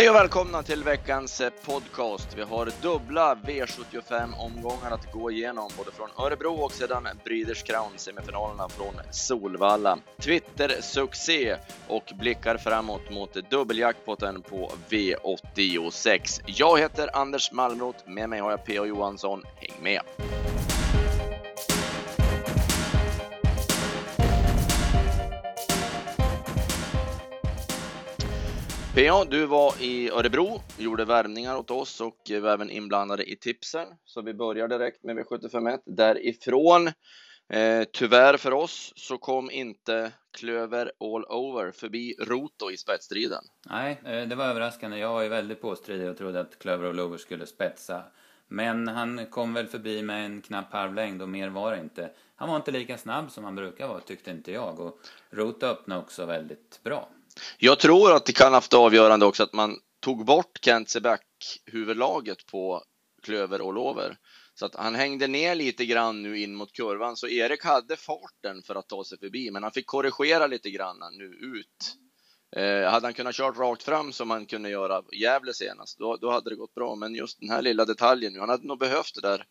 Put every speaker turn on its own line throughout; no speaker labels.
Hej och välkomna till veckans eh, podcast. Vi har dubbla V75-omgångar att gå igenom, både från Örebro och sedan Breeders Crown semifinalerna från Solvalla. Twitter-succé och blickar framåt mot dubbeljackpotten på V86. Jag heter Anders Malmroth, med mig har jag P.O. Johansson. Häng med! PA, du var i Örebro, gjorde värmningar åt oss och var även inblandade i tipsen. Så vi börjar direkt med V751 därifrån. Eh, tyvärr för oss så kom inte Klöver All Over förbi Roto i spetsstriden.
Nej, eh, det var överraskande. Jag var ju väldigt påstridig och trodde att Klöver All Over skulle spetsa. Men han kom väl förbi med en knapp halvlängd och mer var det inte. Han var inte lika snabb som han brukar vara tyckte inte jag och Roto öppnade också väldigt bra.
Jag tror att det kan haft avgörande också att man tog bort Kentseback huvudlaget på Klöver och Lover. Så att han hängde ner lite grann nu in mot kurvan, så Erik hade farten för att ta sig förbi, men han fick korrigera lite grann nu ut. Eh, hade han kunnat kört rakt fram som han kunde göra Gävle senast, då, då hade det gått bra. Men just den här lilla detaljen nu, han hade nog behövt det där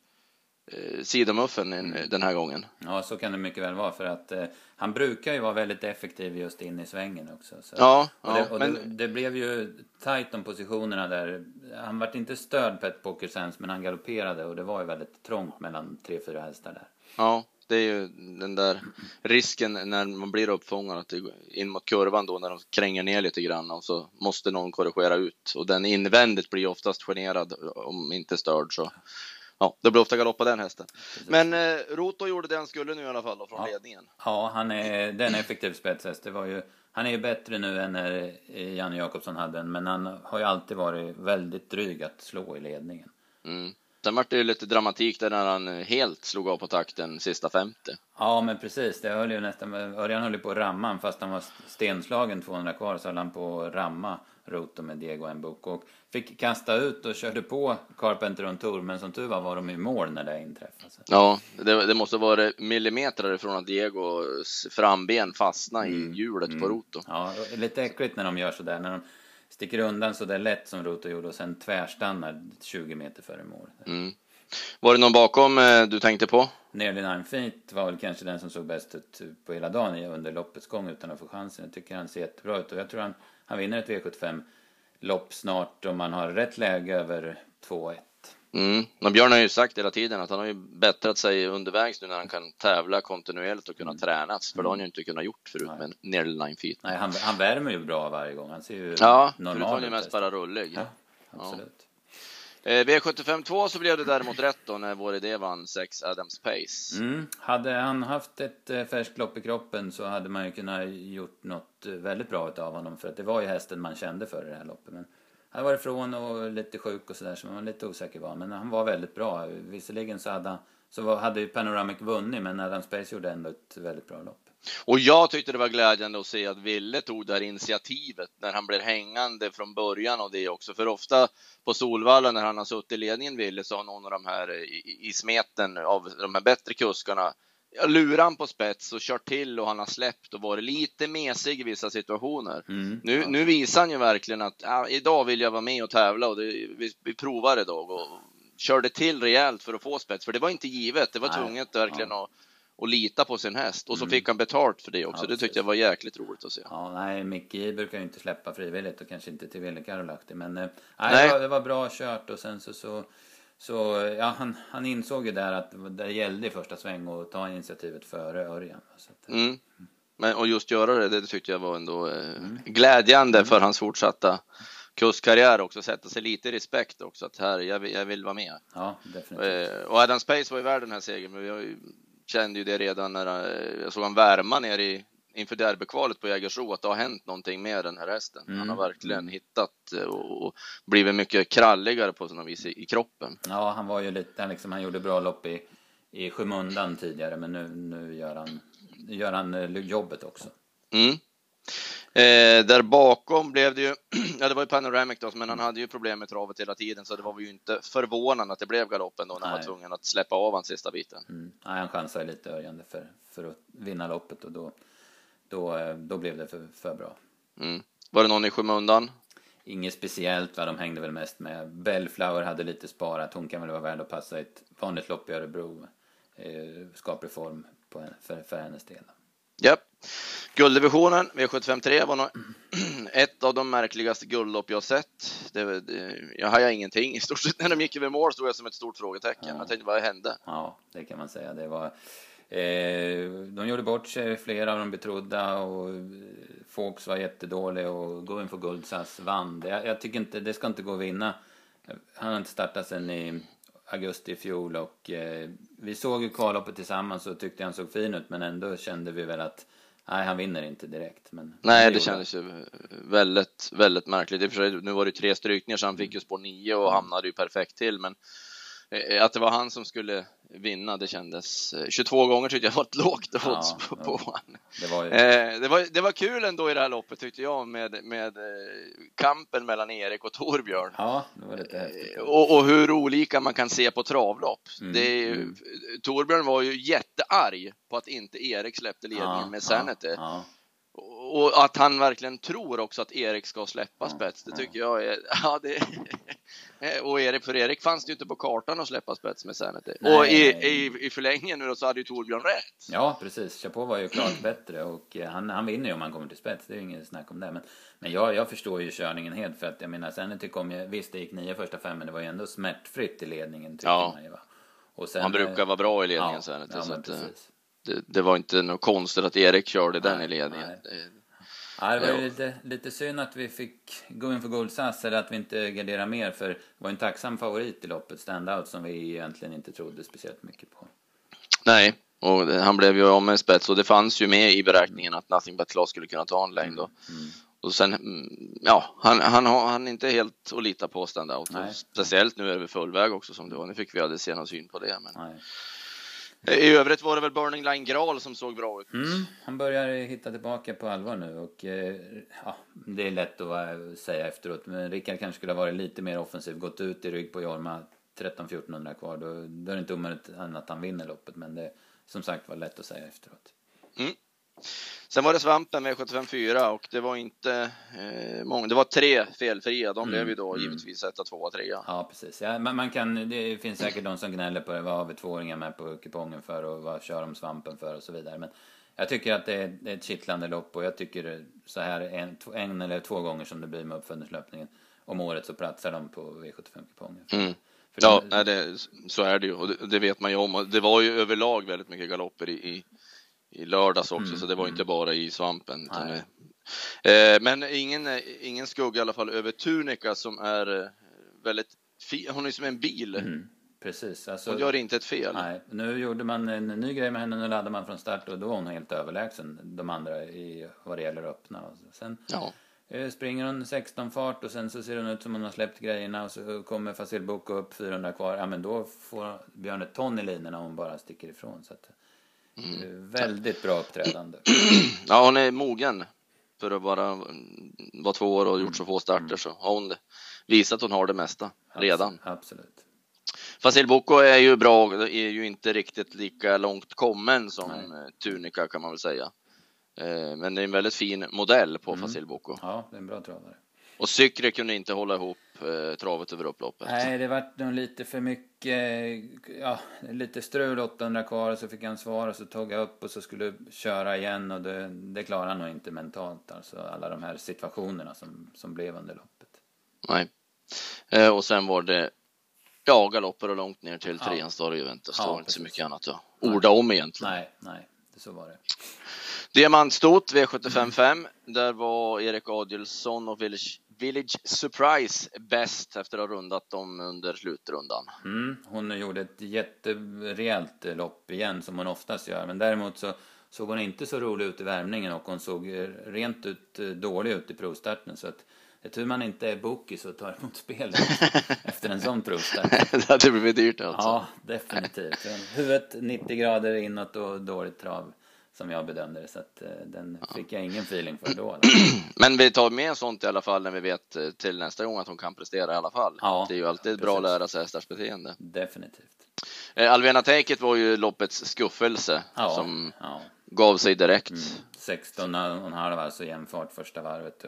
eh, sidomuffen mm. den här gången.
Ja, så kan det mycket väl vara för att eh, han brukar ju vara väldigt effektiv just in i svängen också. Så.
Ja,
och, det, och men... det, det, blev ju tajt om positionerna där. Han vart inte störd på ett pokersens men han galopperade och det var ju väldigt trångt mellan tre, fyra hästar där.
Ja, det är ju den där risken när man blir uppfångad att in mot kurvan då när de kränger ner lite grann och så måste någon korrigera ut och den invändigt blir oftast generad om inte störd så ja, det blir ofta galopp på den hästen. Men eh, Roto gjorde det han skulle nu i alla fall då, från
ja.
ledningen.
Ja, han är, den effektiv spetshäst. Det var ju, han är ju bättre nu än när Janne Jakobsson hade den, men han har ju alltid varit väldigt dryg att slå i ledningen.
Mm. Sen var det ju lite dramatik där när han helt slog av på takten sista 50.
Ja, men precis. Det höll ju nästan, Örjan höll ju på att ramma fast han var stenslagen 200 kvar så höll han på att ramma Roto med Diego en bok och fick kasta ut och körde på Carpenter och Tour men som tur var var de i mål när det inträffade.
Ja, det, det måste vara millimeter ifrån att Diegos framben fastnade mm. i hjulet mm. på Roto.
Ja, lite äckligt när de gör så där när de sticker undan så där lätt som Roto gjorde och sen tvärstannar 20 meter före mål.
Mm. Var det någon bakom eh, du tänkte på?
Nearly Nine Feet var väl kanske den som såg bäst ut på hela dagen under loppets gång utan att få chansen. Jag tycker han ser jättebra ut och jag tror han han vinner ett V75 lopp snart om man har rätt läge över 2-1.
Mm. Och Björn har ju sagt hela tiden att han har ju bättrat sig undervägs nu när han kan tävla kontinuerligt och kunna mm. tränas. För det har han ju inte kunnat gjort förut Nej. med nearly line feet.
Nej, han, han värmer ju bra varje gång. Han ser ju
ja, normal ut. Ja, förut var mest bara rullig.
Ja, absolut.
Eh, Eh, V75.2 så blev det däremot rätt då när vår idé vann 6 Adams Pace.
Mm. Hade han haft ett eh, färskt lopp i kroppen så hade man ju kunnat gjort något eh, väldigt bra av honom för att det var ju hästen man kände för i det här loppet. Men han var ifrån och lite sjuk och sådär så man var lite osäker var men han var väldigt bra. Visserligen så hade, så hade ju Panoramic vunnit men Adams Pace gjorde ändå ett väldigt bra lopp.
Och jag tyckte det var glädjande att se att Ville tog det här initiativet när han blev hängande från början och det också. För ofta på Solvalla när han har suttit i ledningen Ville så har någon av de här i, i smeten av de här bättre kuskarna lurat han på spets och kört till och han har släppt och varit lite mesig i vissa situationer. Mm, nu, nu visar han ju verkligen att ja, idag vill jag vara med och tävla och det, vi, vi provar idag och körde till rejält för att få spets, för det var inte givet. Det var tvunget verkligen ja. att och lita på sin häst. Och så mm. fick han betalt för det också. Ja, det tyckte jag var jäkligt roligt att se.
Ja, nej, Micke brukar ju inte släppa frivilligt och kanske inte till Ville Karolahti. Men eh, nej, Det, var, det var bra kört och sen så, så, så ja, han, han insåg ju där att det gällde i första sväng att ta initiativet före Örjan. Så att,
mm. Men, och just göra det, det tyckte jag var ändå eh, mm. glädjande mm. för hans fortsatta kustkarriär också, sätta sig lite i respekt också att här, jag vill, jag vill vara med.
Ja, definitivt.
Eh, och Adam Space var ju värd den här segern, men vi har ju kände ju det redan när eh, jag såg han värma ner i inför derbykvalet på Jägersro att det har hänt någonting med den här hästen. Mm. Han har verkligen mm. hittat eh, och blivit mycket kralligare på något vis i, i kroppen.
Ja, han var ju lite, liksom, han gjorde bra lopp i, i skymundan tidigare, men nu, nu gör han, gör han eh, jobbet också.
Mm. Eh, där bakom blev det ju, ja det var ju Panoramic då, men han hade ju problem med travet hela tiden så det var ju inte förvånande att det blev galoppen då när han var tvungen att släppa av hans sista biten.
Mm. Nej, han chansade lite Örjan för, för att vinna loppet och då, då, eh, då blev det för, för bra.
Mm. Var det någon i skymundan?
inget speciellt va, de hängde väl mest med. Bellflower hade lite sparat, hon kan väl vara värd att passa ett vanligt lopp i Örebro. Eh, skaplig form på, för, för hennes del.
Japp. Gulddivisionen, V753, var nog ett av de märkligaste guldlopp jag sett. Det, det, jag hajade ingenting. I stort sett när de gick över mål stod jag som ett stort frågetecken. Ja. Jag tänkte, vad hände?
Ja, det kan man säga. Det var, eh, de gjorde bort sig, flera av de betrodda och Fawkes var jättedålig och Going for Guldsas vann. Jag, jag tycker inte, det ska inte gå att vinna. Han har inte startat sen i augusti i fjol och eh, vi såg ju kvalloppet tillsammans och tyckte han såg fin ut men ändå kände vi väl att nej, han vinner inte direkt. Men
nej, det kändes ju väldigt, väldigt märkligt. I och för sig, nu var det tre strykningar så han fick ju spår nio och hamnade ju perfekt till men att det var han som skulle vinna, det kändes... 22 eh, gånger tyckte jag var ett lågt odds ja, på, på honom. Det var, ju... eh, det, var, det var kul ändå i det här loppet tyckte jag med, med eh, kampen mellan Erik och Torbjörn.
Ja, det var lite häftigt.
Och, och, hur olika man kan se på travlopp. Mm, det ju, mm. Torbjörn var ju jättearg på att inte Erik släppte ledningen ja, med Sanity. Ja, och att han verkligen tror också att Erik ska släppa spets, det tycker jag är... Ja, det, och Erik, för Erik fanns det ju inte på kartan att släppa spets med Sanity. Nej, och i, i, i förlängningen nu då så hade ju Torbjörn rätt.
Ja, precis. Chapeau var ju klart bättre och eh, han, han vinner ju om han kommer till spets, det är ju inget snack om det. Men, men jag, jag förstår ju körningen helt för att jag menar Sanity kom ju, visst det gick nio första fem men det var ju ändå smärtfritt i ledningen tycker ja. man ju va.
Sen, han brukar vara bra i ledningen ja, Sanity. Ja, att, eh, det, det, var inte något konstigt att Erik körde nej, den i ledningen. Nej.
Ja, det var ju lite, lite synd att vi fick gå in för Guldsass eller att vi inte garderar mer för det var en tacksam favorit i loppet, standout, som vi egentligen inte trodde speciellt mycket på.
Nej, och han blev ju av med en spets och det fanns ju med i beräkningen att Nothing But Class skulle kunna ta en längd då. Mm. Mm. Och sen, mm, ja, han, han, han är inte helt att lita på standout. Speciellt nu är det full väg också som det var. Nu fick vi aldrig se någon syn på det. Men... Nej. I övrigt var det väl Burning Line Graal som såg bra ut.
Mm, han börjar hitta tillbaka på allvar nu och eh, ja, det är lätt att säga efteråt. Men Rickard kanske skulle ha varit lite mer offensiv, gått ut i rygg på Jorma 13-1400 kvar. Då, då är det inte omöjligt att han vinner loppet, men det som sagt var lätt att säga efteråt.
Mm. Sen var det svampen med 754 och det var inte eh, många. Det var tre felfria. De mm, blev ju då mm. givetvis etta, tvåa, trea.
Ja, precis. Ja, man, man kan, det finns säkert de som gnäller på det. Vad har vi tvååringar med på kupongen för och vad kör de svampen för och så vidare. Men jag tycker att det är, det är ett kittlande lopp och jag tycker så här en, en eller två gånger som det blir med uppföljningslöpningen om året så platsar de på V75-kupongen.
Mm. Ja, det, nej, det, så är det ju och det, det, vet man ju om. Det var ju överlag väldigt mycket galopper i, i i lördags också, mm. så det var inte mm. bara i svampen. Eh, men ingen, ingen skugga i alla fall över Tunica som är eh, väldigt fin. Hon är som en bil. Mm.
Precis.
Alltså, hon gör inte ett fel.
Nej, nu gjorde man en ny grej med henne, nu laddade man från start och då var hon helt överlägsen de andra i vad det gäller öppna. Sen ja. Eh, springer hon 16 fart och sen så ser hon ut som hon har släppt grejerna och så kommer Fasil Boko upp 400 kvar. Ja men då får Björn ett ton i linorna och hon bara sticker ifrån. Så att, Mm. Väldigt bra uppträdande.
Ja, hon är mogen för att bara vara två år och gjort så få starter så har hon visat att hon har det mesta redan.
Absolut.
Fasil Boko är ju bra, är ju inte riktigt lika långt kommen som Nej. Tunica kan man väl säga. Eh, men det är en väldigt fin modell på mm. Fasil Boko.
Ja, det är en bra travare.
Och Cykre kunde inte hålla ihop eh, travet över upploppet.
Nej, det vart nog lite för mycket, ja, lite strul 800 kvar och så fick han svar och så tog jag upp och så skulle köra igen och det, det klarade han nog inte mentalt. Alltså alla de här situationerna som, som blev under loppet.
Nej, eh, och sen var det ja, galopper och långt ner till ja. Star Juventus. Ja, det var inte så mycket annat att orda om egentligen.
Nej, nej, så var det.
Diamantstot V755. Där var Erik Adielsson och Village Village Surprise bäst efter att ha rundat dem under slutrundan.
Mm, hon gjorde ett jätterejält lopp igen som hon oftast gör, men däremot så såg hon inte så rolig ut i värmningen och hon såg rent ut dålig ut i provstarten så att det är tur man inte är bokis och tar emot spelet efter en sån provstart.
det hade blivit dyrt alltså.
Ja, definitivt. Huvudet 90 grader inåt och dåligt trav som jag bedömde det. Så att, eh, den ja. fick jag ingen feeling för då.
Men vi tar med sånt i alla fall när vi vet eh, till nästa gång att hon kan prestera i alla fall. Ja, det är ju alltid precis. bra att lära sig hästars beteende.
Definitivt.
Eh, Alvena Take var ju loppets skuffelse ja, som gav sig direkt. Mm.
16 och en halv alltså jämfart första varvet.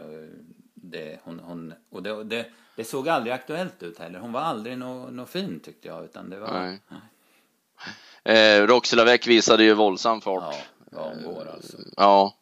det, hon, hon, och det, det, det såg aldrig aktuellt ut heller. Hon var aldrig något nå fin tyckte jag. Utan det var,
Nej. Eh, Roxy Lavec visade ju våldsam fart.
Ja, hon går alltså.
Ja,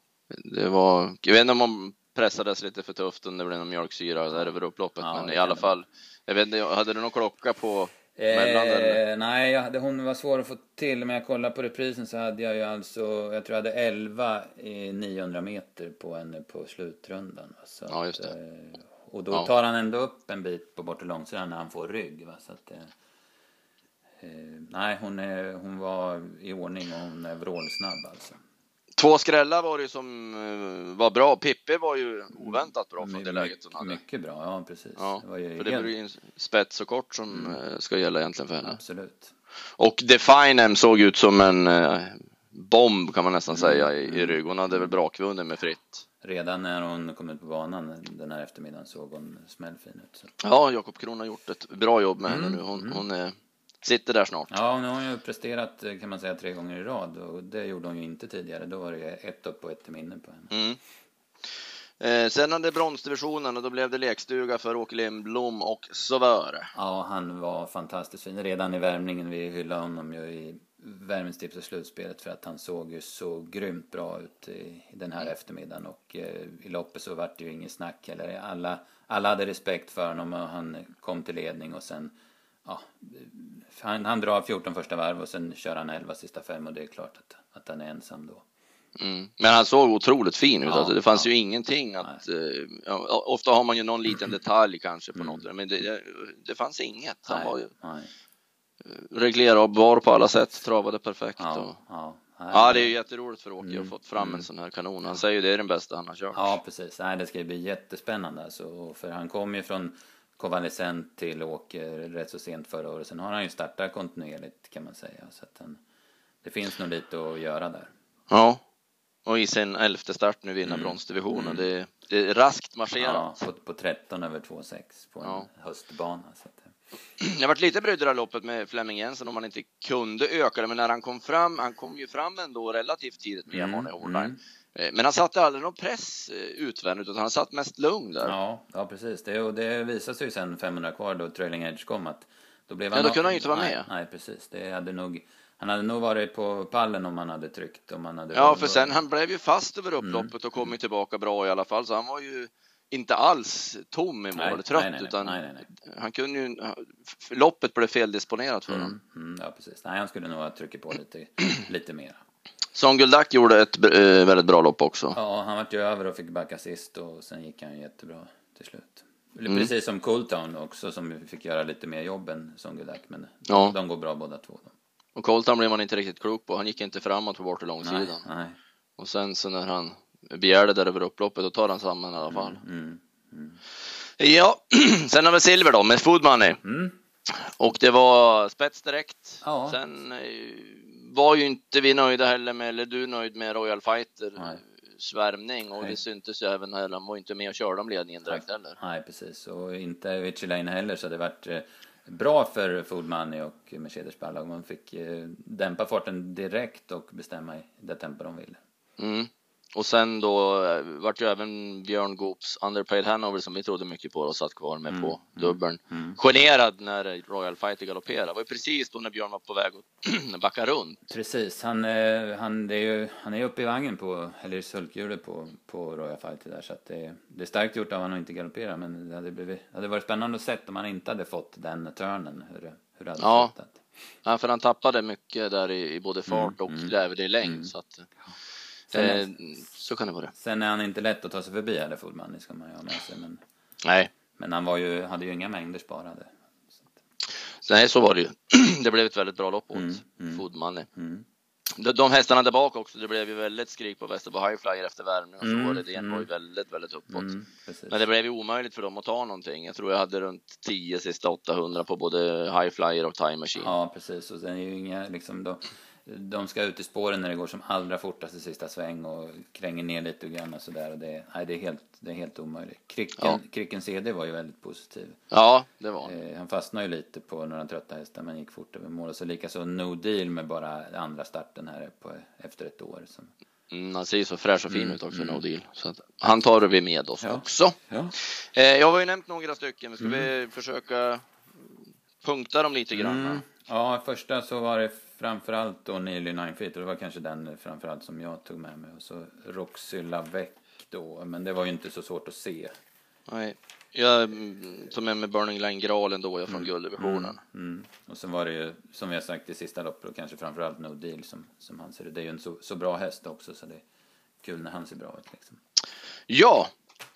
det var, jag vet inte om hon pressades lite för tufft under det blev någon mjölksyra där över upploppet,
Ja,
men i alla
det
fall. Jag vet inte, hade du någon klocka på?
Eh, nej, jag hade, hon var svår att få till. Men jag kollade på reprisen så hade jag ju alltså, jag tror jag hade 11 i 900 meter på henne på slutrundan. va. Så
Ja, just det.
Att, eh, och då
Ja.
tar han ändå upp en bit på bortre långsidan när han får rygg. Va? Så att, eh, eh, nej, hon, är, hon var i ordning och hon är vrålsnabb alltså.
Två skrällar var det som eh, var bra. Pippi var ju oväntat bra från
My-
det läget hon hade.
Mycket bra, ja precis.
Ja,
Det var ju
för det blir ju spets och kort som eh, ska gälla egentligen för henne.
Absolut.
Och Definem såg ut som en eh, bomb kan man nästan
Mm.
säga i, i rygg. Hon hade väl brakvunnen med fritt.
Redan när hon kom ut på banan den här eftermiddagen såg hon smällfin ut. Så.
Ja, Jakob Kron har gjort ett bra jobb med henne
Mm,
nu. Hon,
mm.
hon eh, sitter där snart.
Ja, nu har hon ju presterat eh, kan man säga tre gånger i rad och det gjorde hon ju inte tidigare. Då var det ett upp och ett till minne på henne.
Mm. Eh, sen hade bronsdivisionen och då blev det lekstuga för Åke Lindblom och Sauveur.
Ja, han var fantastiskt fin. Redan i värmningen, vi hyllade honom ju i värmningstips och slutspelet för att han såg ju så grymt bra ut i, den här eftermiddagen och eh, i loppet så vart det ju inget snack heller. Alla, alla hade respekt för honom och han kom till ledning och sen ja, han, han drar 14 första varv och sen kör han 11 sista fem och det är klart att, att han är ensam då.
Mm. Men han såg otroligt fin ut.
Ja,
alltså, det fanns
ja.
ju ingenting att... Eh, ofta har man ju någon liten detalj kanske på
Mm.
något, men det, det, fanns inget. Han
Nej,
var ju
nej.
reglerbar på alla sätt, travade perfekt.
Ja,
och...
ja, nej.
Ja, det är ju jätteroligt för Åke att
Mm,
ha fått fram
mm.
en sån här kanon. Han säger ju det är den bästa han har kört.
Ja, precis. Nej, det ska ju bli jättespännande alltså. För han kom ju från konvalescent till Åker rätt så sent förra året. Sen har han ju startat kontinuerligt kan man säga. Så att han, det finns nog lite att göra där.
Ja. Och i sin elfte start nu vinna
Mm.
bronsdivisionen.
Mm.
Det, det är raskt
Ja,
marscherat.
på, på 13 över 2,6 på en
Ja.
höstbana. Så att,
Jag varit lite brydd i det här loppet med Flemming Jensen om han inte kunde öka det, men när han kom fram, han kom ju fram ändå relativt tidigt med
Mm,
Money Online.
mm.
Eh, Men han satte aldrig någon press eh, utvändigt, utan han satt mest lugn där.
ja, ja, precis. Det, det visade sig ju sen 500 kvar då Trailing Edge kom att då blev
Ja, då kunde han ju inte vara
nej,
med.
Nej, precis. Det hade nog, han hade nog varit på pallen om han hade tryckt. Om han hade
Ja, för sen han blev ju fast över upploppet och kom
Mm.
tillbaka bra i alla fall, så han var ju inte alls tom i
Nej,
mål, trött,
nej, nej, nej.
utan
Nej, nej.
han kunde ju, loppet blev feldisponerat för honom.
Mm, mm, ja, precis. Nej, han skulle nog ha tryckt på lite, lite mer.
Son Guldak gjorde ett eh, väldigt bra lopp också.
Ja, han vart ju över och fick backa sist och sen gick han jättebra till slut.
Mm.
Precis som Cooltown också som fick göra lite mer jobb än Songudak, men
Ja.
de går bra båda två. Då.
Och Colton blev man inte riktigt klok på, han gick inte framåt på bortre
Nej,
långsidan.
nej.
Och sen så när han begärde där över upploppet, då tar han samman i alla fall.
Mm, mm,
Ja, sen har vi silver då med Food Money.
mm.
Och det var spets direkt.
Ja.
Sen eh, var ju inte vi nöjda heller med, eller du nöjd med Royal Fighter
Nej.
svärmning och
Nej.
det syntes ju även här, han var inte med och körde om ledningen direkt heller.
Nej, precis. Och inte Vichy Lane heller, så det vart eh, bra för Food Money och Mercedes Ballag. Man fick eh, dämpa farten direkt och bestämma i det tempo de ville.
Mm. Och sen då eh, vart ju även Björn Goops Underpaid Hanover som vi trodde mycket på och satt kvar med
Mm,
på
mm,
dubbeln.
Mm.
Generad när Royal Fighter galopperade. Det var ju precis då när Björn var på väg att backa runt.
Precis, han, eh, han, är ju, han är uppe i vagnen på, eller i sulkhjulet på, på Royal Fighter där så att det, det är starkt gjort av honom att inte galoppera men det hade, blivit, det hade varit spännande att se om han inte hade fått den turnen, hur hur det hade
Ja.
slutat.
Ja, för han tappade mycket där i, i både fart
Mm,
och
mm.
längd.
Mm.
Så, att,
Sen,
eh, så kan det vara.
sen är han inte lätt att ta sig förbi heller, Food Money ska man ju ha med sig men,
Nej,
men han var ju, hade ju inga mängder sparade.
nej, så var det ju. det blev ett väldigt bra lopp åt
Mm, mm.
Food Money.
Mm.
De, de hästarna där bak också, det blev ju väldigt skrik på Västerbo High Flyer efter värmningen och så
Mm,
var det. Den
mm.
var ju väldigt, väldigt uppåt.
Mm.
Men det blev ju omöjligt för dem att ta någonting. Jag tror jag hade runt 10 sista 800 på både High Flyer och Time Machine.
Ja, precis. Och sen är ju inga, liksom, de, de ska ut i spåren när det går som allra fortast i sista sväng och kränger ner lite grann och sådär. Det, nej, det, är helt, det är helt omöjligt. Kricken,
Ja.
Kricken CD var ju väldigt positiv.
Ja, det var han.
Eh, han fastnade ju lite på några trötta hästar men gick fort över mål. Och så likaså No Deal med bara andra starten här på, efter ett år. Som,
Mm, han ser ju så fräsch och fin mm, ut också, mm. No Deal. Så att han tar vi med oss ja. också.
Ja.
Eh, jag har ju nämnt några stycken. Ska mm. vi försöka punkta dem lite grann? Mm.
Ja, första så var det framförallt då Neely Nine Feet och det var kanske den framförallt som jag tog med mig. Och så Roxy Lavec då, men det var ju inte så svårt att se.
Nej, jag är med Burning Line Graalen då, jag från mm. gulddivisionen. Mm.
Mm. Och sen var det ju, som vi har sagt i sista loppet, och kanske framförallt No Deal som, som han ser det. Det är ju en så, så bra häst också, så det är kul när han ser bra ut liksom.
Ja,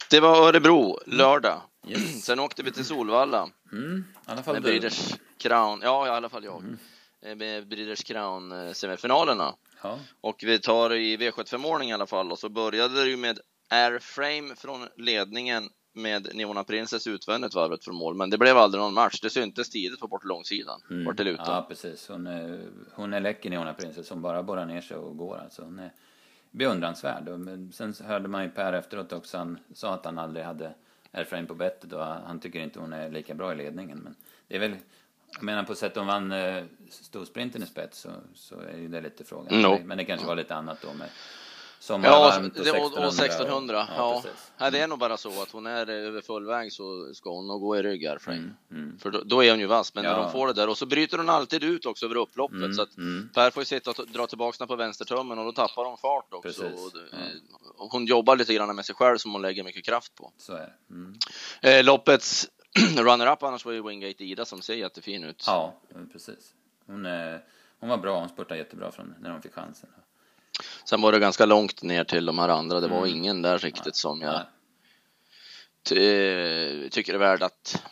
det var Örebro lördag. Yes. Sen åkte vi till Solvalla.
Mm, i alla fall
med Breeders Crown. Ja, i alla fall jag. Mm. Eh, med Breeders Crown eh.
Ja.
Och vi tar i V75-ordning i alla fall. Och så började det ju med Airframe från ledningen med Neona Princess utvändigt varvet från mål, men det blev aldrig någon match. Det syntes tidigt på bort långsidan, mm. bort till lutan.
Ja, precis. Hon är, hon är läcker, Neona Princess, som bara borrar ner sig och går. Alltså, hon är beundransvärd. Och, sen hörde man ju Per efteråt också, han sa att han aldrig hade airframe på bettet och han tycker inte hon är lika bra i ledningen. Men det är väl, jag menar på sätt hon vann eh, storsprinten i spets så, så är ju det lite frågan.
No.
Men det kanske var lite annat då med
Ja, och, 1600. och 1600. Ja, ja. det är nog bara så att hon är över full väg så ska hon nog gå i rygg här, mm, mm. För då, då, är hon ju vass, men ja. när hon får det där och så bryter hon alltid ut också över upploppet mm, så att mm. Per får ju sitta och dra tillbaka på vänstertummen och då tappar hon fart också. Och, ja. Hon jobbar lite grann med sig själv som hon lägger mycket kraft på.
Så är
mm. eh, Loppets runner-up annars var ju Wingate Ida som ser jättefin ut.
Ja, precis. Hon, är, hon var bra, hon spurtade jättebra från när hon fick chansen.
Sen var det ganska långt ner till de här andra. Det var mm. ingen där riktigt ja. som jag tycker är värd att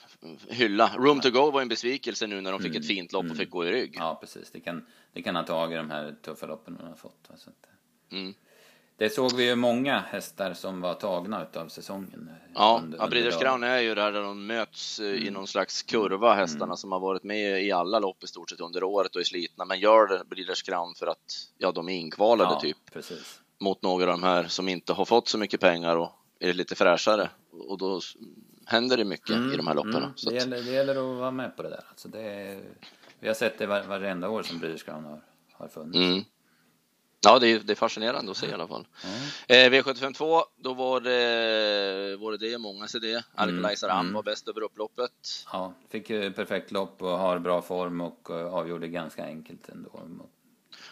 hylla. Room to go var en besvikelse nu när de fick ett mm. fint lopp och fick gå i rygg.
Ja, precis. Det kan, det kan ha tagit de här tuffa loppen de har fått. Så att,
mm.
Det såg vi ju många hästar som var tagna av säsongen.
Ja, ja Breeders Crown är ju där, de möts eh, mm. i någon slags kurva, hästarna mm. som har varit med i alla lopp i stort sett under året och är slitna, men gör Breeders Crown för att ja, de är inkvalade
ja,
typ.
Precis.
Mot några av de här som inte har fått så mycket pengar och är lite fräschare och då händer det mycket mm. i de här loppen. Mm.
Det, gäller, det gäller att vara med på det där. Alltså det är, vi har sett det var, varenda år som Breeders Crown har, har funnits.
Ja, det är, det är fascinerande att se i alla fall. Mm. Eh, V752, då var det, var det det, många CD. Alkalizer mm. mm. var bäst över upploppet.
Ja, fick ju perfekt lopp och har bra form och uh, avgjorde ganska enkelt ändå.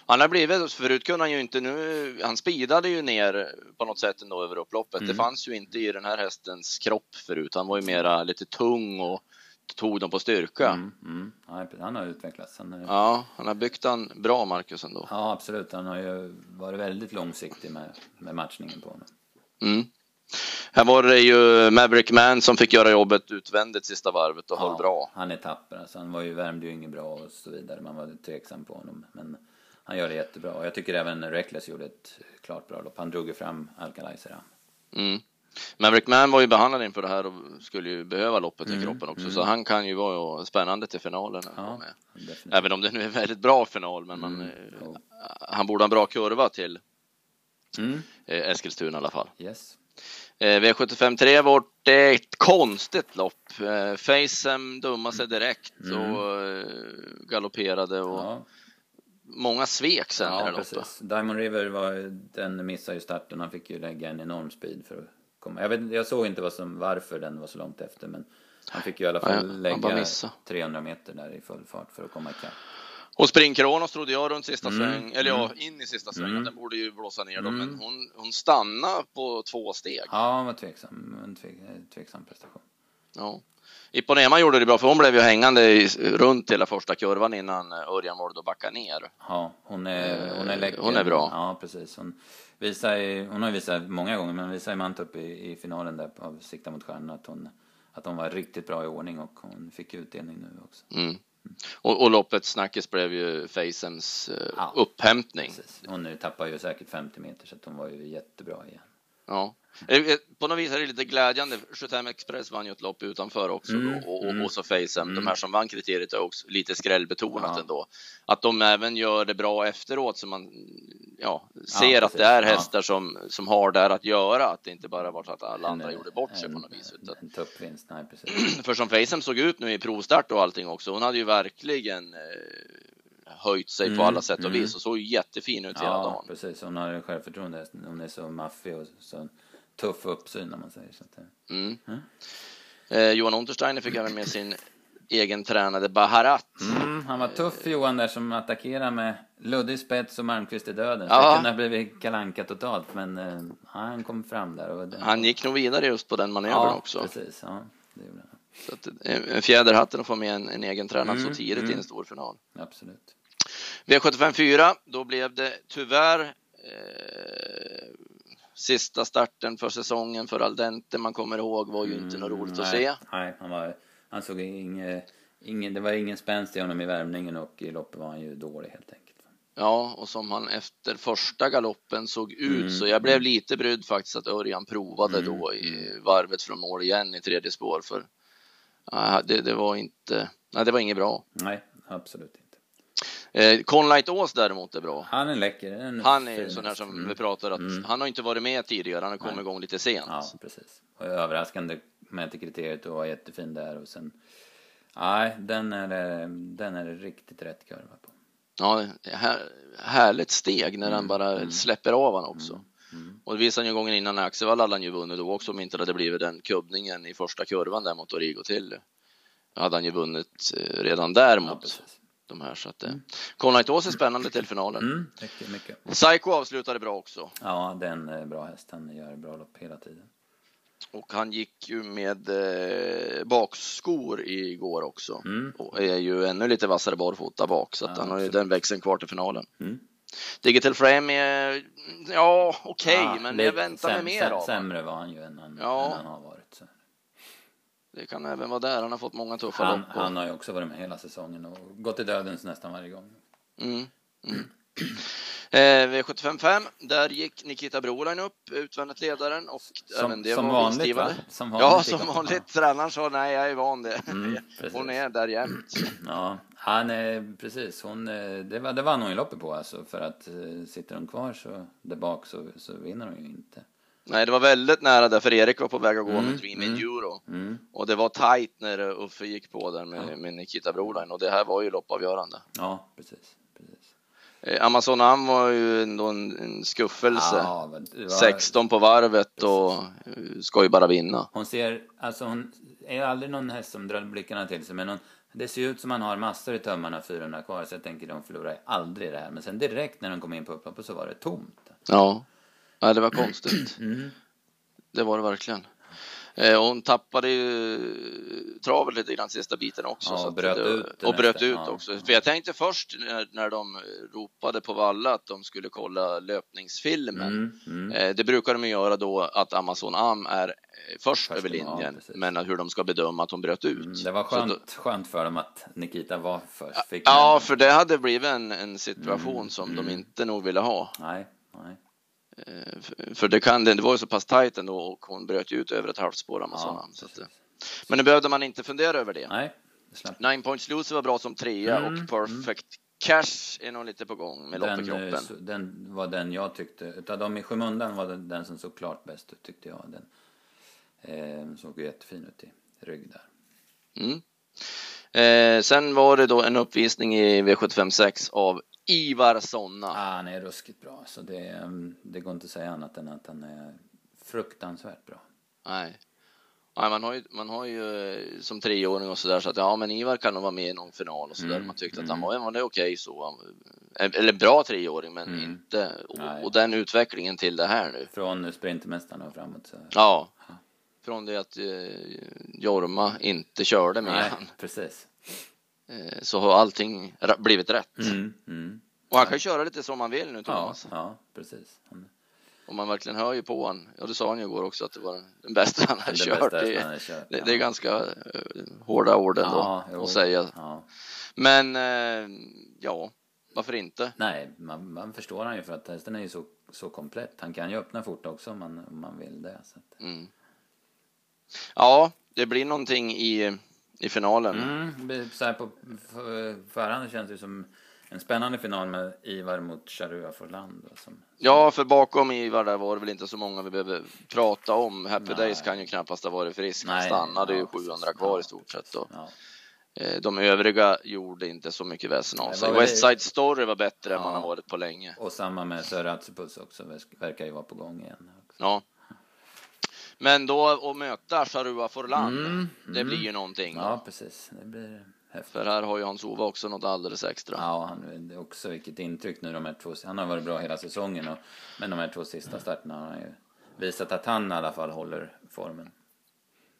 Han har blivit, förut kunde han ju inte nu, han speedade ju ner på något sätt ändå över upploppet. Mm. Det fanns ju inte i den här hästens kropp förut. Han var ju mera lite tung och tog dem på styrka.
Mm, mm. Han har utvecklats. Han
är... Ja, han har byggt han bra, Marcus, ändå.
Ja, absolut. Han har ju varit väldigt långsiktig med, med matchningen på honom.
Mm. Här var det ju Maverick Man som fick göra jobbet utvändigt sista varvet och ja, höll bra.
Han är tapper. Alltså, han var ju, värmde ju inget bra och så vidare. Man var tveksam på honom. Men han gör det jättebra. Och jag tycker även Reckless gjorde ett klart bra lopp. Han drog ju fram Alcalizer.
Mm. Maverick Man var ju behandlad inför det här och skulle ju behöva loppet mm, i kroppen också, mm. så han kan ju vara spännande till finalen. Ja, Även om det nu är en väldigt bra final, men man, mm, eh, han borde ha en bra kurva till mm. Eh, Eskilstuna i alla fall.
Yes.
Eh, V75 3 var det ett konstigt lopp. Facem dummade sig direkt mm. och galopperade och ja. många svek sen ja, i det loppet.
Diamond River var, den missade ju starten, han fick ju lägga en enorm speed för att komma. Jag, vet, jag såg inte vad som, varför den var så långt efter men han fick ju i alla fall ja, lägga 300 meter där i full fart för att komma ikapp.
Och springkronos trodde jag runt sista mm. sväng, eller ja, mm. in i sista svängen. Mm. Den borde ju blåsa ner då, mm. men hon, hon stannade på två steg.
Ja, hon var tveksam. En tvek, tveksam prestation.
Ja. Iponema gjorde det bra, för hon blev ju hängande i, runt hela första kurvan innan Örjan valde att backa ner.
Ja, hon är, hon är
läcker. Hon är bra.
Ja, precis. Hon, visar hon har visat många gånger, men visar i Mantorp i, i finalen där av Sikta mot stjärnorna att hon, att hon var riktigt bra i ordning och hon fick utdelning nu också.
Mm. Och, och loppets snackis blev ju Facems eh, ja, upphämtning. Precis.
Hon nu tappar ju säkert 50 meter så att hon var ju jättebra igen.
Ja, Eh, eh, på något vis är det lite glädjande. 75 Express vann ju ett lopp utanför också mm, och, och, mm, och så Facem. Mm. De här som vann kriteriet är också lite skrällbetonat ja. ändå. Att de även gör det bra efteråt så man ja, ser ja, att det är hästar som, som har där att göra. Att det inte bara var så att alla andra en, gjorde bort sig
en,
på något vis.
Utan, en tuppvinst, nej precis.
För som Facem såg ut nu i provstart och allting också. Hon hade ju verkligen eh, höjt sig på alla sätt och vis och såg jättefin ut hela
Mm, Ja,
dagen.
precis. Hon har självförtroende. Hon är så maffig och så tuff uppsyn om man säger så. Att,
Mm. Eh, Johan Untersteiner fick även med sin egen tränade Baharat.
Mm, han var tuff Johan där som attackerade med luddig spets och Malmqvist i döden.
Ja.
Det kunde ha blivit kalanka totalt men eh, han kom fram där. Och det,
Han gick nog vidare just på den manövern
ja,
också.
precis. Ja, det gjorde han.
Så att, eh, en fjäder i hatten att få med en, en egen tränad
Mm,
så tidigt i
mm.
en stor final.
Absolut.
V75 4, då blev det tyvärr eh, sista starten för säsongen för Aldente. Man kommer ihåg var ju inte något roligt att
Mm, nej,
se.
Nej, han, var, han såg inget, ingen, det var ingen spänst i honom i värmningen och i loppet var han ju dålig helt enkelt.
Ja, och som han efter första galoppen såg ut
Mm,
så jag blev lite brydd faktiskt att Örjan provade
Mm,
då i varvet från mål igen i tredje spår för ah, det, det var inte, nej det var inget bra.
Nej, absolut inte.
Eh, Conlight Ås däremot är bra.
Han är läcker. En
Han är
fin
sån här som
Mm.
vi pratar att
Mm.
han har inte varit med tidigare, han har kommit
Nej.
igång lite sent.
Ja, precis. Och överraskande med till kriteriet och var jättefin där och sen... Nej, den är det, den är det riktigt rätt kurva på.
Ja, här, härligt steg när han bara släpper av han också.
Mm.
Och det visade han ju gången innan Axevall hade han ju vunnit då också om inte det hade blivit den kubbningen i första kurvan där mot Origo till. Då hade han ju vunnit eh, redan där
Ja,
mot
precis.
De här så att eh, Conlight Ås är spännande till finalen.
Mm, mycket, mycket.
Psycho avslutade bra också
Ja, den är bra häst. Han gör bra lopp hela tiden.
och han gick ju med eh, bakskor igår också
Mm.
och är ju ännu lite vassare barfota bak så att
Ja,
han har ju den växeln kvar till finalen.
Mm.
Digital Frame är ja okej,
Ja,
men jag väntar mig mer av.
Sämre var han ju än han,
Ja.
än han har varit. Så.
Det kan även vara där. Han har fått många tuffa
Han,
lopp. och-
han har ju också varit med hela säsongen och gått i dödens nästan varje gång.
Mm. Mm. Eh, V755, där gick Nikita Broline upp, utvändigt ledaren och
Som,
även det
som
var
vanligt va? Som
Ja,
gick
som vanligt. Tränaren sa nej, jag är van det.
Mm.
Hon är där jämt.
Ja, han är precis. Hon, eh, det, var, det vann hon ju loppet på alltså. För att eh, sitter hon kvar så där bak så, så vinner hon ju inte.
Nej, det var väldigt nära där, för Erik var på väg att gå
Mm,
med Dream
mm.
Euro.
Mm.
Och det var tight när Uffe gick på där med, med Nikita Broline och det här var ju loppavgörande.
Ja, precis. precis.
Eh, Amazon Am var ju ändå en, en skuffelse.
Ja, var,
16 på varvet och eh, ska ju bara vinna.
Hon ser, alltså hon är aldrig någon häst som drar blickarna till sig. Men hon, det ser ut som man har massor i tömmarna, 400 kvar. Så jag tänker de förlorar aldrig det här. Men sen direkt när de kom in på upploppet så var det tomt.
Ja, ja det var konstigt.
Mm.
Det var det verkligen. Eh, hon tappade ju travet lite grann sista biten också.
Ja, och bröt
det,
ut
Och bröt ut
ja.
också. För jag tänkte först när, när de ropade på Valla att de skulle kolla löpningsfilmen.
Mm. Mm.
Eh, det brukar de göra då att Amazon Am är eh, först
Först,
över
ja,
linjen.
precis.
men hur de ska bedöma att hon bröt ut.
Mm, Det var
Så då-
skönt, skönt för dem att Nikita var först.
Ja,
den-
för det hade blivit en, en situation
Mm,
som
mm.
de inte nog ville ha.
Nej, nej.
Eh, för- det, kan, det var ju så pass tajt ändå och hon bröt ju ut över ett halvt spår Amazon
Ja.
Så att, men nu behövde man inte fundera över det.
Nej, det.
Nine Points Loser var bra som trea
Mm,
och Perfect Cash är nog lite på gång med lopp i
Den, eh,
kroppen.
så- den var den jag tyckte, utav dem i skymundan var den, den som såg klart bäst ut tyckte jag. Den eh, såg ju jättefin ut i rygg där.
Mm. Eh, sen var det då en uppvisning i V75 6 av Ivar Sonna.
Ah, han är ruskigt bra, så det, mm, det går inte att säga annat än att han är fruktansvärt bra.
Nej. Nej, man har ju, man har ju eh, som treåring och sådär så att ja, men Ivar kan nog vara med i någon final och sådär.
Mm,
Man tyckte att
mm.
han var, ja, det är okej så. Han- Eller bra treåring, men
Mm.
inte. Och, och den utvecklingen till det här nu.
Från sprintermästaren och framåt så...
Ja. Från det att eh, Jorma inte körde med
Nej,
han,
precis.
Eh, så har allting blivit rätt.
Mm, mm.
Och han kan ju köra lite som han vill nu
Ja,
Thomas.
ja, precis. Han,
Och man verkligen hör ju på han. Ja, det sa han ju igår också att det var den bästa han har kört. Det,
han har kört.
det,
ja.
det är ganska eh, hårda ord ändå
Ja,
att säga.
Ja.
Men eh, ja, varför inte?
Nej, man, man förstår han ju för att hästen är ju så, så komplett. Han kan ju öppna fort också om man, om man vill det. Att.
Mm. Ja, det blir någonting i, i finalen.
Mm, så här på förhand känns det som en spännande final med Ivar mot Charua Forland. Som,
Ja, för bakom Ivar där var det väl inte så många vi behöver prata om. Happy
Nej.
Days kan ju knappast ha varit frisk.
Nej,
stannade ju
ja,
700
precis.
kvar
Ja,
i stort sett. Då.
ja.
Eh, de övriga gjorde inte så mycket väsen av sig. West Side Story var bättre än man har varit på länge.
Och samma med Söre Atsipus också, verkar ju vara på gång igen.
Ja. Men då att möta Charua Forlan,
Mm,
det
mm.
blir ju någonting. då.
Ja, precis. Det blir häftigt.
För här har ju Hans-Ove också något alldeles extra.
Ja, han, också vilket intryck nu de här två. Han har varit bra hela säsongen och, men de här två sista starterna har han ju visat att han i alla fall håller formen.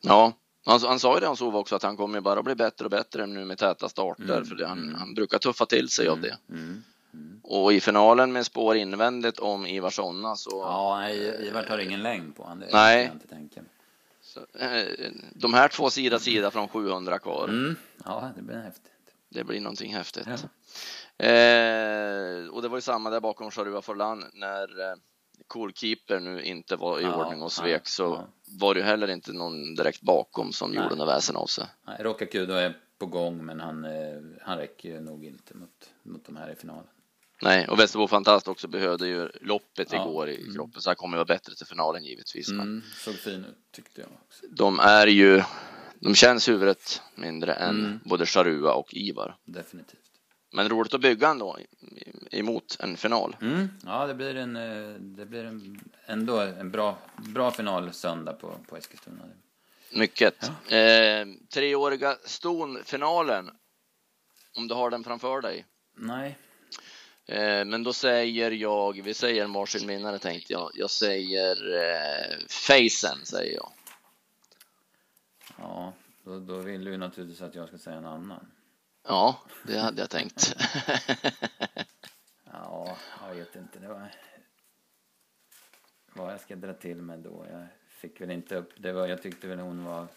Ja, han, han sa ju det Hans-Ove också att han kommer ju bara bli bättre och bättre nu med täta starter.
Mm,
För det, han,
mm.
han brukar tuffa till sig av det.
Mm.
Och i finalen med spår invändigt om Ivar Sonna så,
Ja, nej, Ivart har ingen längd på. Det
Nej.
jag inte tänka
så eh, de här två sida sida från 700 kvar.
Mm. Ja, det blir häftigt.
Det blir någonting häftigt.
Ja.
Eh, och det var ju samma där bakom Charua Forlan när eh, Coolkeeper nu inte var i
Ja,
ordning och svek
ja,
så var det heller inte någon direkt bakom som
Nej.
gjorde något väsen av sig.
Rokakudo är på gång, men han, eh, han räcker nog inte mot, mot de här i finalen.
Nej, och Västerbo Fantast också behövde ju loppet
Ja,
igår i
mm.
kroppen så han kommer ju vara bättre till finalen givetvis.
Mm, såg fin ut tyckte jag också.
de är ju, de känns huvudet mindre än
Mm.
både Charua och Ivar.
Definitivt.
Men roligt att bygga ändå emot en final.
Mm, ja, det blir en, eh, det blir en, ändå en bra, bra final söndag på, på Eskilstuna.
Mycket. Eh, treåriga stonfinalen. Om du har den framför dig.
Nej,
Eh, men då säger jag, vi säger en varsin vinnare tänkte jag. Jag säger eh, Facen säger jag.
ja, då, då vill du naturligtvis att jag ska säga en annan.
Ja, det hade jag tänkt.
Ja, jag vet inte. Det var... Vad jag ska dra till med då? Jag fick väl inte upp... Det var, jag tyckte väl hon var...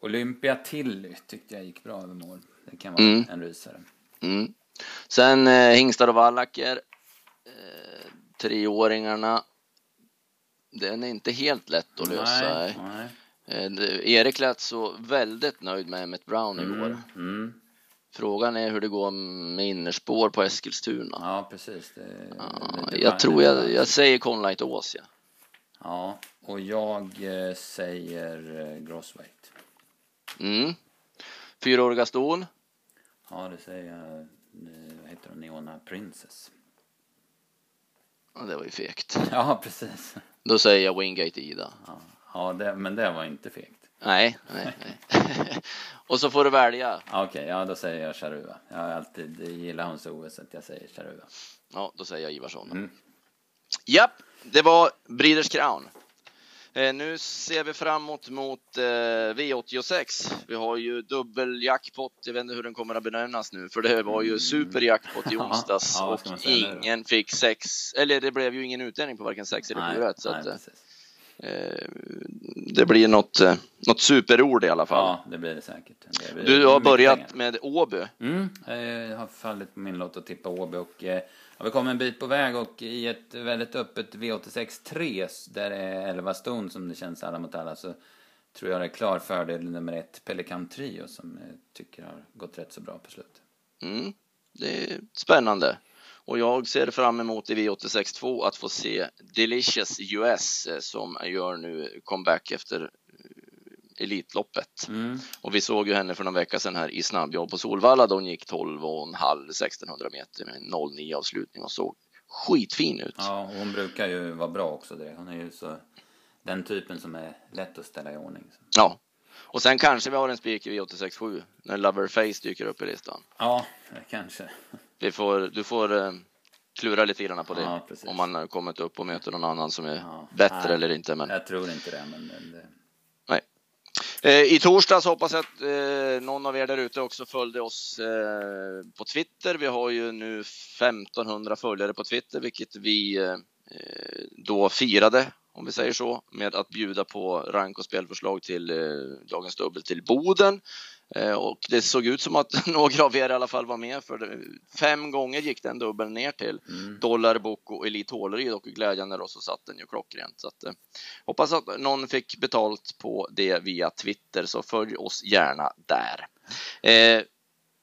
Olympia Tilly tyckte jag gick bra över mål. Det kan vara
Mm.
en rysare.
Mm. Sen eh, Hingstar och Wallacker. Eh, treåringarna. Den är inte helt lätt att lösa.
Nej, nej.
Eh, Erik lät så väldigt nöjd med Emmett Brown igår.
Mm, mm.
Frågan är hur det går med innerspår på Eskilstuna.
Ja, precis. Det,
Ja, jag tror jag, jag säger Conlight Ås. Ja.
Ja, och jag eh, säger eh, Grossweight.
Mm. Fyraåriga ston.
Ja, det säger jag. Eh, Vad heter hon? Neona Princess.
Ja, det var ju fegt.
Ja, precis.
Då säger jag Wingate Ida.
Ja, ja det, men det var inte fegt.
Nej, nej, nej. och så får du välja.
Ja, Okej, ja då säger jag Charua. Jag har alltid gillat OS så att jag säger Charua.
Ja, då säger jag Ivarsson.
Mm.
Japp, det var Breeders Crown. Eh, nu ser vi framåt mot eh, V86. Vi har ju dubbeljackpot. Jag vet inte hur den kommer att benämnas nu, för det var ju superjackpot i
Mm.
Onsdags
ja,
och ingen fick sex. Eller det blev ju ingen utdelning på varken sex eller sju rätt, så
nej,
att, eh, eh, det blir något, eh, något superord i alla fall.
Ja, det blir det säkert. Det blir
Du har börjat
pengar.
med Åby.
Mm, jag har fallit på min lott att tippa Åby och ja, vi kom en bit på väg och i ett väldigt öppet V86 3 där det är 11 ston som det känns alla mot alla så tror jag det är klar fördel nummer ett Pelikan Trio som jag tycker har gått rätt så bra på slutet.
Mm, det är spännande. Och jag ser fram emot i V86 2 att få se Delicious US eh, som gör nu comeback efter Elitloppet.
Mm.
Och vi såg ju henne för någon vecka sedan här i snabbjobb på Solvalla då hon gick 12 och en halv 1600 meter med en 09 avslutning och såg skitfin ut.
Ja, och hon brukar ju vara bra också. Det. Hon är ju så den typen som är lätt att ställa i ordning.
Ja. Och sen kanske vi har en spik i V86 7 när Loverface dyker upp i listan.
Ja, kanske.
Vi får, du får eh, klura lite grann på det.
Ja,
om man har kommit upp och möter någon annan som är
Ja.
bättre
Nej.
eller inte. Men...
Jag tror inte det, men men det...
Eh, I torsdags hoppas jag att eh, någon av er där ute också följde oss eh, på Twitter. Vi har ju nu 1500 följare på Twitter, vilket vi då firade, om vi säger så, med att bjuda på rank och spelförslag till dagens dubbel till Boden. Eh, och det såg ut som att några av er i alla fall var med, för det, fem gånger gick den dubbeln ner till
Mm.
Dollar, Boko och Elite Håleryd och glädjande då så satt den ju klockrent. Så att, eh, hoppas att någon fick betalt på det via Twitter, så följ oss gärna där. Eh,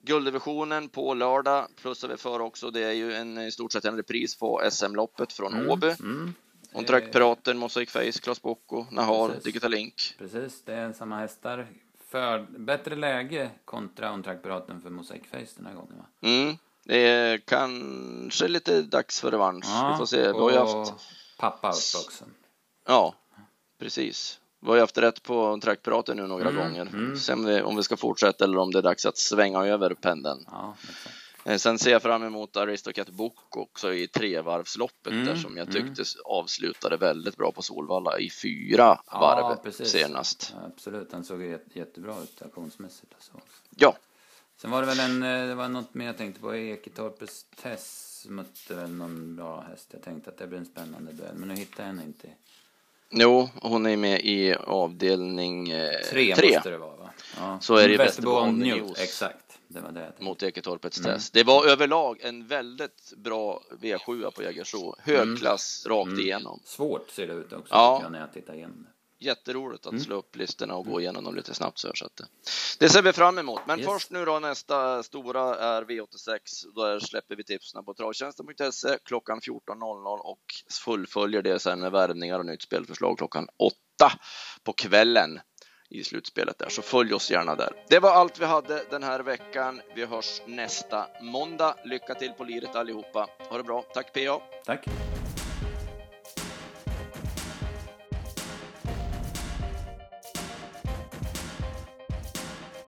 gulddivisionen på lördag plussar vi för också. Det är ju en, i stort sett en repris på SM-loppet från
Mm,
Åby.
Mm.
Drack Piraten, Mosaic Face, Klas Bocco, Nahar,
Precis.
Digital Link.
Precis, det är samma hästar. För, bättre läge kontra on-track-piraten för Mosaic Face den här gången va?
Mm. Det är kanske lite dags för revansch. Vi får se. Vi har ju haft...
pappa också.
Ja, precis. Vi har ju haft rätt på trackpiraten nu några
Mm,
gånger.
mm.
Sen om vi, om vi ska fortsätta eller om det är dags att svänga över pendeln.
Ja, exakt.
Eh, Sen ser jag fram emot Aristocat Book också i trevarvsloppet
Mm,
där som jag
mm.
tyckte avslutade väldigt bra på Solvalla i fyra
Ja,
varv
precis.
senast.
Ja, absolut, han såg jätte- jättebra ut auktionsmässigt. Alltså.
Ja,
Sen var det väl en, eh, det var något mer jag tänkte på. Eketorpes Tess mötte väl någon bra häst. Jag tänkte att det blir en spännande duell, men nu hittar jag henne inte.
jo, hon är med i avdelning eh,
Tre,
tre
måste det vara va? Ja.
Så är det
Västerbo
News.
exakt. Det var det
mot Eketorpets
Mm.
test. Det var överlag en väldigt bra V7 på Jägersro. Högklass rakt
Mm.
igenom.
Svårt ser det ut också
Ja.
jag, när jag tittar igenom.
Jätteroligt att
Mm.
slå upp listorna och gå igenom dem lite snabbt så, att det, det ser vi fram emot. Men
Yes.
först nu då nästa stora är V86. Där släpper vi tipsen på travtjänsten.se klockan 14.00 och fullföljer det sen med värvningar och nytt spelförslag klockan 8 på kvällen i slutspelet där. Så följ oss gärna där. Det var allt vi hade den här veckan. Vi hörs nästa måndag. Lycka till på liret allihopa. Ha det bra. Tack PA.
Tack.